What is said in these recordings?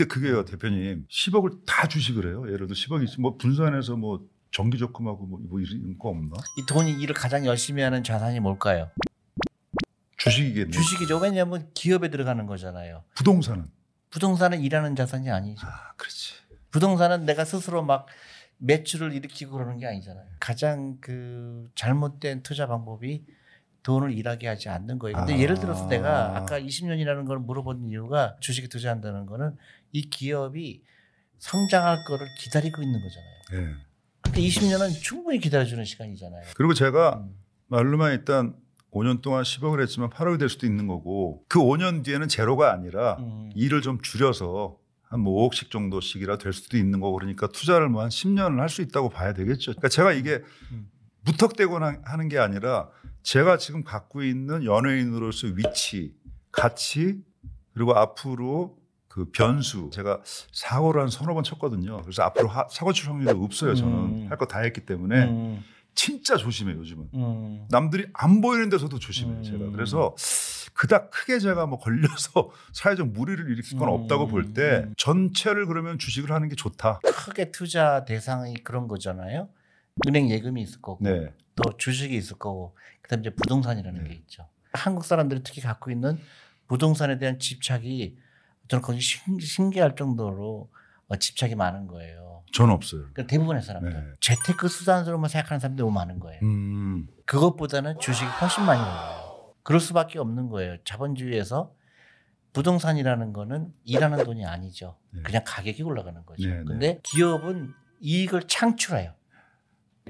근데 그게요, 대표님. 10억을 다 주식을 해요. 예를 들어 10억이 있으면 뭐 분산해서 뭐 정기 적금하고 뭐, 뭐 이런 거 없나? 이 돈이 일을 가장 열심히 하는 자산이 뭘까요? 주식이겠네. 주식이죠. 왜냐하면 기업에 들어가는 거잖아요. 부동산은. 부동산은 일하는 자산이 아니죠. 아, 그렇지. 부동산은 내가 스스로 막 매출을 일으키고 그러는 게 아니잖아요. 가장 그 잘못된 투자 방법이 돈을 일하게 하지 않는 거예요. 근데 아. 예를 들어서 내가 아까 20년이라는 걸 물어본 이유가 주식에 투자한다는 거는 이 기업이 성장할 거를 기다리고 있는 거잖아요. 예. 근데 20년은 충분히 기다려주는 시간이잖아요. 그리고 제가 음. 말로만 일단 5년 동안 10억을 했지만 8억이 될 수도 있는 거고 그 5년 뒤에는 제로가 아니라 음. 일을 좀 줄여서 한뭐 5억씩 정도씩이라 될 수도 있는 거고 그러니까 투자를 뭐 한 10년을 할 수 있다고 봐야 되겠죠. 그러니까 제가 이게 음. 무턱대거나 하는 게 아니라 제가 지금 갖고 있는 연예인으로서 위치, 가치 그리고 앞으로 그 변수 제가 사고를 한 서너 번 쳤거든요. 그래서 앞으로 하- 사고 칠 확률이 없어요. 저는 음. 할거 다 했기 때문에 음. 진짜 조심해요 요즘은. 음. 남들이 안 보이는 데서도 조심해요 음. 제가. 그래서 그닥 크게 제가 뭐 걸려서 사회적 무리를 일으킬 건 음. 없다고 볼때 음. 전체를 그러면 주식을 하는 게 좋다. 크게 투자 대상이 그런 거잖아요. 은행 예금이 있을 거고 네. 또 주식이 있을 거고 그다음에 이제 부동산이라는 네. 게 있죠. 한국 사람들이 특히 갖고 있는 부동산에 대한 집착이 저는 거의 신, 신기할 정도로 어, 집착이 많은 거예요. 전 없어요. 그러니까 대부분의 사람들 네. 재테크 수단으로만 생각하는 사람들이 너무 많은 거예요. 음. 그것보다는 주식이 훨씬 많이 올라요. 그럴 수밖에 없는 거예요. 자본주의에서 부동산이라는 거는 일하는 돈이 아니죠. 네. 그냥 가격이 올라가는 거죠. 네, 네. 근데 기업은 이익을 창출해요.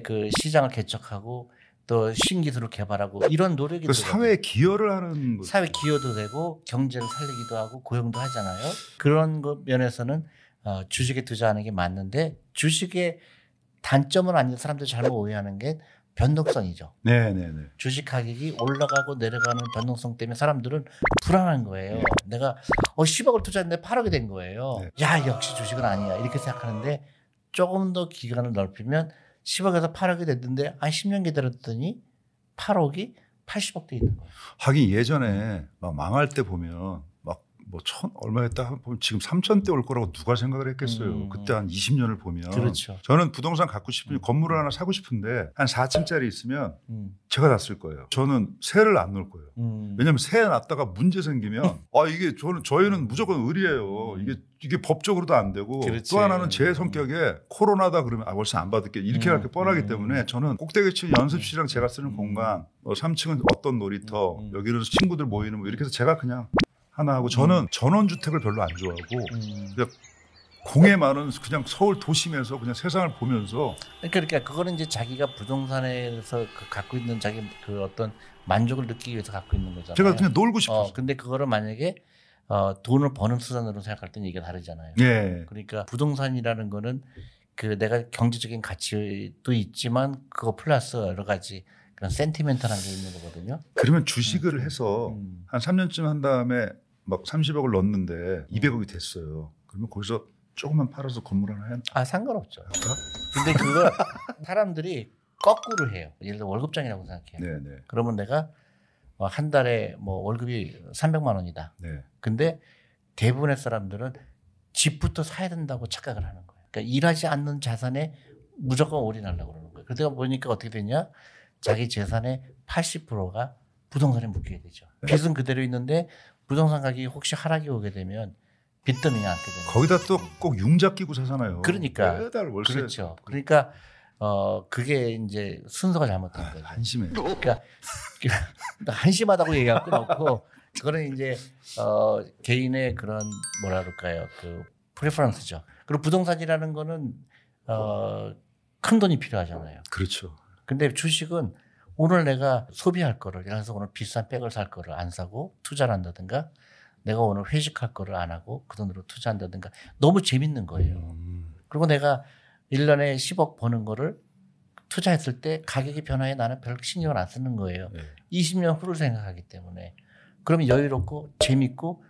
그 시장을 개척하고 또 신기술을 개발하고 이런 노력이 그. 사회에 기여를 하는 거. 사회 기여도 되고 경제를 살리기도 하고 고용도 하잖아요. 그런 것 면에서는 어, 주식에 투자하는 게 맞는데 주식의 단점은 아닌 사람들이 잘못 오해하는 게 변동성이죠. 네네네. 주식 가격이 올라가고 내려가는 변동성 때문에 사람들은 불안한 거예요. 내가 어 10억을 투자했는데 8억이 된 거예요. 네. 야 역시 주식은 아니야 이렇게 생각하는데 조금 더 기간을 넓히면 10억에서 8억이 됐는데 한 10년 기다렸더니 8억이 80억 돼 있는 거예요. 하긴 예전에 막 망할 때 보면 막 뭐 천 얼마였다 보면 지금 3천 대 올 거라고 누가 생각을 했겠어요. 음. 그때 한 20년을 보면. 그렇죠. 저는 부동산 갖고 싶으면 음. 건물을 하나 사고 싶은데 한 4층짜리 있으면 음, 제가 다쓸 거예요. 저는 세를 안 넣을 거예요. 음. 왜냐하면 세 놨다가 문제 생기면 아 이게 저는 저희는 무조건 의리예요. 이게 이게 법적으로도 안 되고 그렇지. 또 하나는 제 성격에 코로나다 그러면 아 벌써 안 받을게 이렇게 음, 할게 뻔하기 음. 때문에 저는 꼭대기 층 연습실이랑 제가 쓰는 음. 공간, 뭐 3층은 어떤 놀이터, 음, 음. 여기는 친구들 모이는 뭐 이렇게 해서 제가 그냥 하나 하고 저는 전원 주택을 별로 안 좋아하고 음. 공에 많은 그냥 서울 도심에서 그냥 세상을 보면서 그러니까, 그러니까 그거는 이제 자기가 부동산에서 그 갖고 있는 자기 그 어떤 만족을 느끼기 위해서 갖고 있는 거잖아요. 제가 그냥 놀고 싶어서 어, 근데 그거를 만약에 어, 돈을 버는 수단으로 생각할 때는 이게 다르잖아요. 예. 그러니까 부동산이라는 거는 그 내가 경제적인 가치도 있지만 그거 플러스 여러 가지 그런 센티멘탈한 게 있는 거거든요. 그러면 주식을 해서 음. 한 3년쯤 한 다음에 막 30억을 넣었는데 200억이 됐어요. 그러면 거기서 조금만 팔아서 건물 하나 해. 아 상관없죠. 할까? 근데 그걸 사람들이 거꾸로 해요. 예를 들어 월급장이라고 생각해요. 네, 네, 그러면 내가 어, 한 달에 뭐 월급이 300만 원이다. 네. 근데 대부분의 사람들은 집부터 사야 된다고 착각을 하는 거예요. 그러니까 일하지 않는 자산에 무조건 올인하려고 그러는 거예요. 그러다 보니까 어떻게 되냐? 자기 재산의 80%가 부동산에 묶이게 되죠. 네. 빚은 그대로 있는데 부동산 가격이 혹시 하락이 오게 되면 앉게 되는 거예요. 거기다 또 꼭 융자 끼고 사잖아요. 그러니까. 매달 월세. 그렇죠. 그러니까 어 그게 이제 순서가 잘못된 아, 거죠. 한심해. 그러니까 한심하다고 얘기할 건 없고 그거는 이제 어 개인의 그런 뭐라 그럴까요 그 preference죠. 그리고 부동산이라는 거는 어 큰 돈이 필요하잖아요. 그렇죠. 근데 주식은 오늘 내가 소비할 거를 예를 들어서 오늘 비싼 백을 살 거를 안 사고 투자를 한다든가 내가 오늘 회식할 거를 안 하고 그 돈으로 투자한다든가 너무 재밌는 거예요. 음. 그리고 내가 1년에 10억 버는 거를 투자했을 때 가격의 변화에 나는 별 신경을 안 쓰는 거예요. 네. 20년 후를 생각하기 때문에. 그러면 여유롭고 재밌고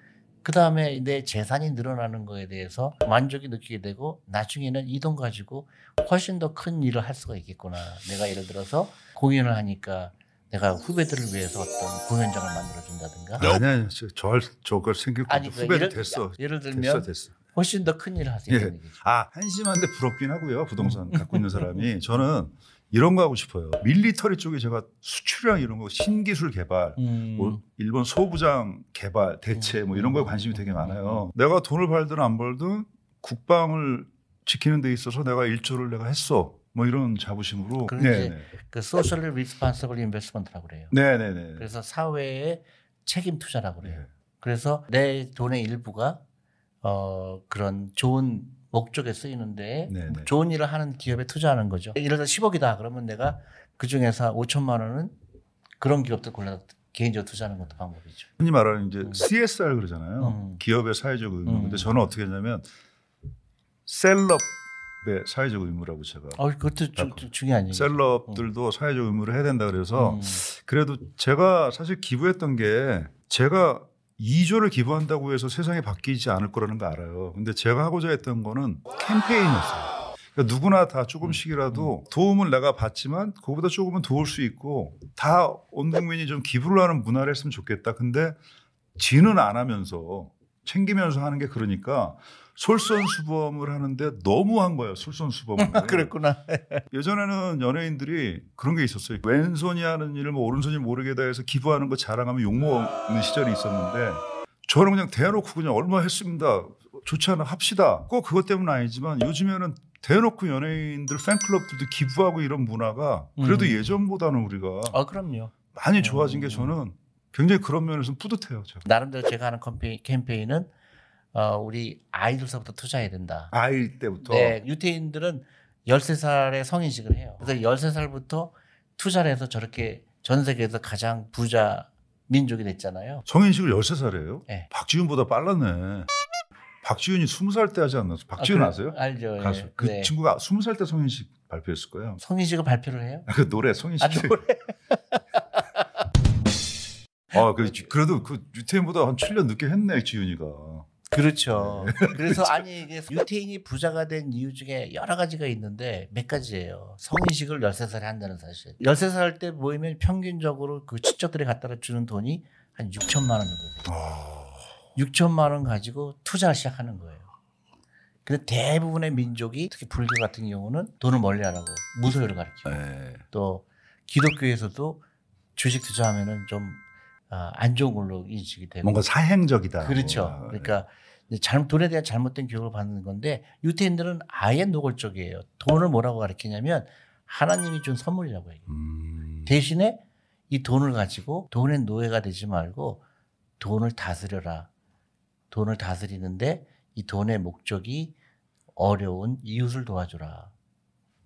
그 다음에 내 재산이 늘어나는 거에 대해서 만족이 느끼게 되고 나중에는 이 돈 가지고 훨씬 더 큰 일을 할 수가 있겠구나. 내가 예를 들어서 공연을 하니까 내가 후배들을 위해서 어떤 공연장을 만들어 준다든가. 아니야, 저, 저 저걸 생길 거 아니, 그 후배도 예를, 됐어. 예를 됐어, 들면 됐어. 훨씬 더 큰 일을 하세요. 예. 아 한심한데 부럽긴 하고요. 부동산 갖고 있는 사람이 저는 이런 거 하고 싶어요. military 쪽에 제가 수출이랑 이런 거 신기술 개발, 음. 뭐 일본 소부장 개발, 대체 뭐 이런 거에 관심이 되게 많아요. 내가 돈을 벌든 안 벌든 국방을 지키는 데 있어서 내가 일조를 내가 했어. 뭐 이런 자부심으로. 그런 이제 네네. 그 social responsible investment라고 그래요. 네네네. 그래서 사회에 책임 투자라고 그래요. 네. 그래서 내 돈의 일부가 어 그런 좋은 목적에 쓰이는데 네네. 좋은 일을 하는 기업에 투자하는 거죠. 예를 들어 10억이다 그러면 내가 그 중에서 5천만 원은 그런 기업들 골라서 개인적으로 투자하는 것도 방법이죠. 흔히 말하는 이제 음. CSR 그러잖아요. 음. 기업의 사회적 의무. 음. 근데 저는 어떻게 했냐면 셀럽의 사회적 의무라고 제가 어 그것도 좀, 좀 중요한 얘기죠. 셀럽들도 사회적 의무를 해야 된다 그래서 음. 그래도 제가 사실 기부했던 게 제가 2조를 기부한다고 해서 세상이 바뀌지 않을 거라는 거 알아요. 근데 제가 하고자 했던 거는 캠페인이었어요. 그러니까 누구나 다 조금씩이라도 도움을 내가 받지만 그거보다 조금은 도울 수 있고 다 온 국민이 좀 기부를 하는 문화를 했으면 좋겠다. 근데 지는 안 하면서 챙기면서 하는 게 그러니까 솔선수범을 하는데 너무 한 거예요. 솔선수범을. 그랬구나. 예전에는 연예인들이 그런 게 있었어요. 왼손이 하는 일을 뭐 오른손이 모르게다 해서 기부하는 거 자랑하면 욕먹는 시절이 있었는데 저는 그냥 대놓고 그냥 얼마 했습니다. 좋지 않아 합시다. 꼭 그것 때문은 아니지만 요즘에는 대놓고 연예인들 팬클럽들도 기부하고 이런 문화가 그래도 음. 예전보다는 우리가 아 그럼요. 많이 좋아진 게 음. 저는 굉장히 그런 면에서 뿌듯해요. 제가. 나름대로 제가 하는 캠페인, 캠페인은 어, 우리 아이들서부터 투자해야 된다. 아이일 때부터 네, 유태인들은 13살에 성인식을 해요. 그래서 13살부터 투자를 해서 저렇게 전 세계에서 가장 부자 민족이 됐잖아요. 성인식을 13살이에요? 네. 박지훈보다 빨랐네. 박지훈이 20살 때 하지 않았어요? 박지훈 아, 아, 세요? 알죠. 예. 가수. 그 네. 친구가 20살 때 성인식 발표했을 거예요. 성인식을 발표를 해요? 그 노래 성인식. 아, 노래. 아, 그, 그래도 그 유태인보다 한 7년 늦게 했네, 지훈이가. 그렇죠. 그래서 아니 이게 유태인이 부자가 된 이유 중에 여러 가지가 있는데 몇 가지예요. 성인식을 13살에 한다는 사실. 13살 때 모이면 평균적으로 그 친척들이 갖다 주는 돈이 한 6천만 원 정도 돼요. 아, 6천만 원 가지고 투자를 시작하는 거예요. 근데 대부분의 민족이 특히 불교 같은 경우는 돈을 멀리 하라고 무소유를 가르치고 네. 또 기독교에서도 주식 투자하면은 좀 아, 안 좋은 걸로 인식이 되고 뭔가 사행적이다. 그렇죠. 아, 그러니까 이제 잘못 돈에 대한 잘못된 교육을 받는 건데 유태인들은 아예 노골적이에요. 돈을 뭐라고 가르치냐면 하나님이 준 선물이라고 해요. 음, 대신에 이 돈을 가지고 돈의 노예가 되지 말고 돈을 다스려라. 돈을 다스리는데 이 돈의 목적이 어려운 이웃을 도와주라.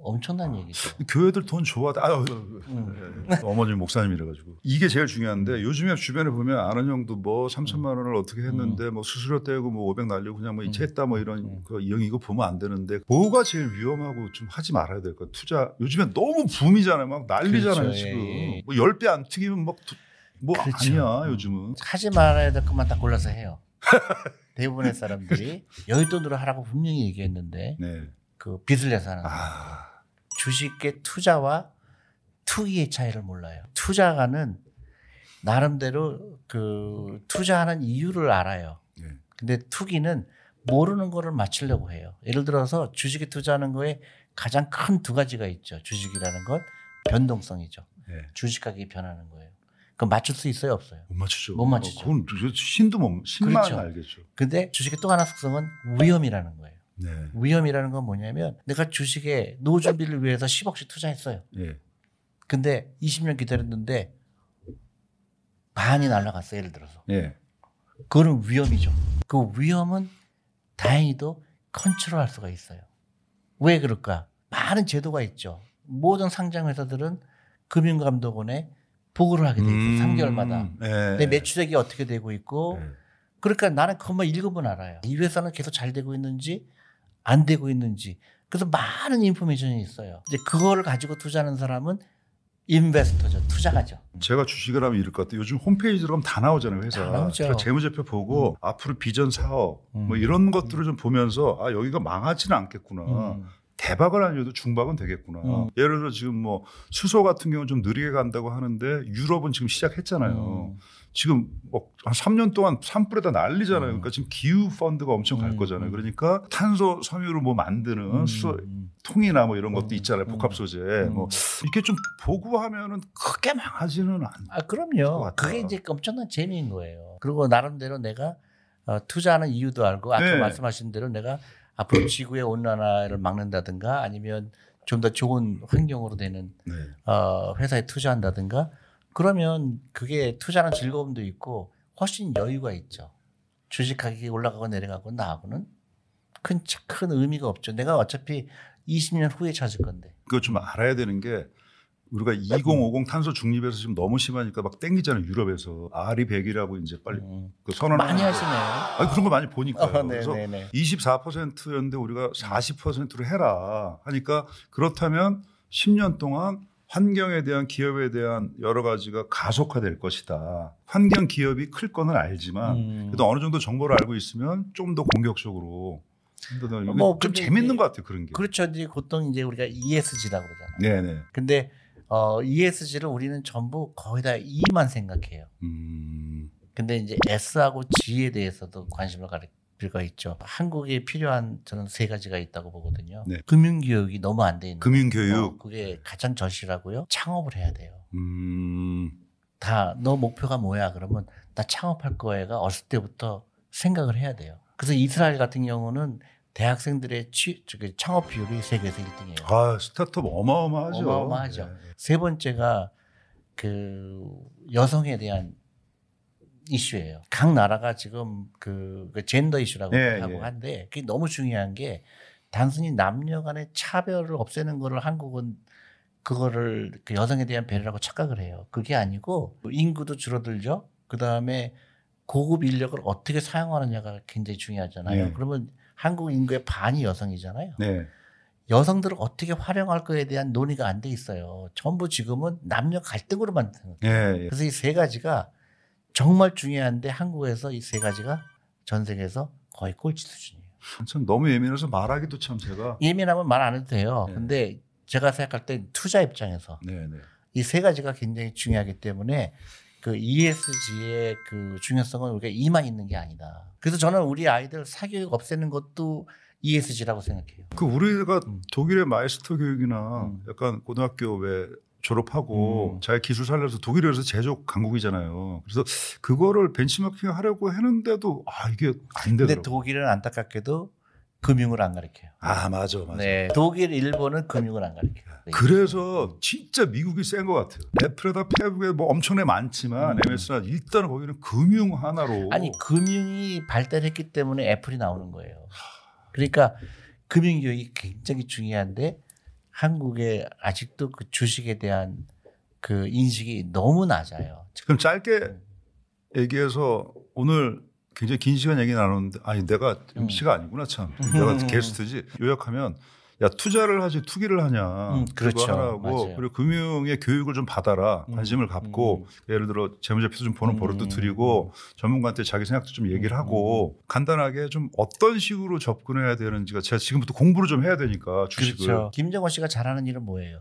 엄청난 얘기죠. 교회들 돈 좋아하다. 아유, 음. 예, 어머님 목사님이라 가지고 이게 제일 중요한데 요즘에 주변에 보면 아는 형도 뭐 3천만 원을 어떻게 했는데 뭐 수수료 떼고 뭐 500 날리고 그냥 뭐 음. 이체했다 뭐 이런 음. 그 이형 이거 보면 안 되는데 뭐가 제일 위험하고 좀 하지 말아야 될 것. 투자 요즘에 너무 붐이잖아요. 막 난리잖아요 그렇죠. 지금. 예, 예. 뭐 10배 안 튀기면 막 뭐 그렇죠. 아니야 요즘은. 하지 말아야 될 것만 다 골라서 해요. 대부분의 사람들이 여윳돈으로 하라고 분명히 얘기했는데 네. 그 빚을 내서 하는 거예요. 아 주식의 투자와 투기의 차이를 몰라요. 투자가는 나름대로 그 투자하는 이유를 알아요. 네. 근데 투기는 모르는 거를 맞추려고 해요. 예를 들어서 주식에 투자하는 거에 가장 큰 두 가지가 있죠. 주식이라는 건 변동성이죠. 네. 주식 가격이 변하는 거예요. 그럼 맞출 수 있어요, 없어요? 못 맞추죠. 못 맞추죠. 어, 그건 저- 신도 못 신만 그렇죠. 알겠죠. 근데 주식의 또 하나 특성은 위험이라는 거예요. 네. 위험이라는 건 뭐냐면 내가 주식에 노후 준비를 위해서 10억씩 투자했어요. 예. 근데 20년 기다렸는데 반이 날라갔어요. 예를 들어서. 예. 그거는 위험이죠. 그 위험은 다행히도 컨트롤할 수가 있어요. 왜 그럴까? 많은 제도가 있죠. 모든 상장 회사들은 금융감독원에 보고를 하게 돼 있어요. 음, 3개월마다. 예. 내 매출액이 어떻게 되고 있고 예. 그러니까 나는 그것만 읽으면 알아요. 이 회사는 계속 잘 되고 있는지 안 되고 있는지. 그래서 많은 인포메이션이 있어요. 이제 그거를 가지고 투자하는 사람은 인베스터죠. 투자가죠. 제가 주식을 하면 이럴 것 같아요. 요즘 홈페이지 들어가면 다 나오잖아요, 회사. 다 나오죠. 그러니까 재무제표 보고 앞으로 비전 사업 뭐 음. 이런 것들을 좀 보면서 아, 여기가 망하지는 않겠구나. 음. 대박은 아니어도 중박은 되겠구나. 음. 예를 들어 지금 뭐 수소 같은 경우는 좀 느리게 간다고 하는데 유럽은 지금 시작했잖아요. 음. 지금 뭐한 3년 동안 산불에다 난리잖아요. 음. 그러니까 지금 기후 펀드가 엄청 갈 음, 거잖아요. 음. 그러니까 탄소 섬유로 뭐 만드는 음, 수소 음. 통이나 뭐 이런 것도 음, 있잖아요. 음. 복합 소재. 음. 뭐 이렇게 좀 보고 하면은 크게 망하지는 않. 아것 그럼요. 그게 이제 엄청난 재미인 거예요. 그리고 나름대로 내가 어, 투자하는 이유도 알고 아까 네. 말씀하신 대로 내가 앞으로 지구의 온난화를 막는다든가 아니면 좀 더 좋은 환경으로 되는 네. 어, 회사에 투자한다든가 그러면 그게 투자는 즐거움도 있고 훨씬 여유가 있죠. 주식 가격이 올라가고 내려가고 나하고는 큰, 차- 큰 의미가 없죠. 내가 어차피 20년 후에 찾을 건데. 그거 좀 알아야 되는 게 우리가 2050 탄소 중립에서 지금 너무 심하니까 막 땡기잖아요. 유럽에서 아리 100이라고 이제 빨리 음. 그 선언 많이 하시네요. 아니 그런 거 많이 보니까요. 어, 그래서 네네네. 24%였는데 우리가 40%로 해라 하니까 그렇다면 10년 동안 환경에 대한 기업에 대한 여러 가지가 가속화될 것이다. 환경 기업이 클 거는 알지만 음. 그래도 어느 정도 정보를 알고 있으면 좀 더 공격적으로 좀더 더 뭐, 좀 재밌는 것 같아요 그런 게. 그렇죠. 이제 보통 이제 우리가 ESG라고 그러잖아요. 네네. 근데 어, ESG를 우리는 전부 거의 다 E만 생각해요. 음, 근데 이제 S하고 G에 대해서도 관심을 가질 필요가 있죠. 한국에 필요한 저는 세 가지가 있다고 보거든요. 네. 금융교육이 너무 안 돼 있는. 금융교육. 어, 그게 가장 절실하고요. 창업을 해야 돼요. 음, 다너 목표가 뭐야? 그러면 나 창업할 거야가 어렸을 때부터 생각을 해야 돼요. 그래서 이스라엘 같은 경우는 대학생들의 취, 저기 창업 비율이 세계에서 1등이에요. 아 스타트업 어마어마하죠. 어마어마하죠. 네. 세 번째가 그 여성에 대한 이슈예요. 각 나라가 지금 그, 그 젠더 이슈라고 예, 하고 예. 한데 그게 너무 중요한 게 단순히 남녀 간의 차별을 없애는 거를 한국은 그거를 그 여성에 대한 배려라고 착각을 해요. 그게 아니고 인구도 줄어들죠. 그 다음에 고급 인력을 어떻게 사용하느냐가 굉장히 중요하잖아요. 네. 그러면 한국 인구의 반이 여성이잖아요. 네. 여성들을 어떻게 활용할 거에 대한 논의가 안 돼 있어요. 전부 지금은 남녀 갈등으로 만드는 거예요. 예, 예. 그래서 이 세 가지가 정말 중요한데 한국에서 이 세 가지가 전 세계에서 거의 꼴찌 수준이에요. 참 너무 예민해서 말하기도 참 제가. 예민하면 말 안 해도 돼요. 네. 근데 제가 생각할 때 투자 입장에서 네, 네. 이 세 가지가 굉장히 중요하기 때문에 그 ESG의 그 중요성은 우리가 E만 있는 게 아니다. 그래서 저는 우리 아이들 사교육 없애는 것도 ESG라고 생각해요. 그 우리가 음. 독일의 마이스터 교육이나 음. 약간 고등학교 왜 졸업하고 음. 자기 기술 살려서 독일에서 제조 강국이잖아요. 그래서 그거를 벤치마킹 하려고 했는데도 아 이게 안 근데 되더라고. 독일은 안타깝게도 금융을 안 가르쳐요. 아 맞아 맞아. 네. 독일, 일본은 금융을 안 가르쳐요. 네. 그래서 진짜 미국이 센 것 같아요. 애플에다 페북에 뭐 엄청나게 많지만 음. MS나 일단은 거기는 금융 하나로 아니 금융이 발달했기 때문에 애플이 나오는 거예요. 그러니까 금융 교육이 굉장히 중요한데 한국에 아직도 그 주식에 대한 그 인식이 너무 낮아요. 그럼 짧게 얘기해서 오늘 굉장히 긴 시간 얘기 나눴는데 아니 내가 음. MC가 아니구나 참. 내가 게스트지. 요약하면 야 투자를 하지 투기를 하냐. 음, 그거 그렇죠. 하라고. 맞아요. 그리고 금융의 교육을 좀 받아라. 음, 관심을 갖고 예를 들어 재무제표 좀 보는 음, 버릇도 드리고 전문가한테 자기 생각도 좀 얘기를 음, 하고 간단하게 좀 어떤 식으로 접근해야 되는지가 제가 지금부터 공부를 좀 해야 되니까 주식을. 그렇죠. 김정원 씨가 잘하는 일은 뭐예요?